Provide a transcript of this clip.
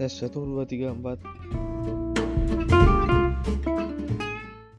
tes satu dua tiga empat.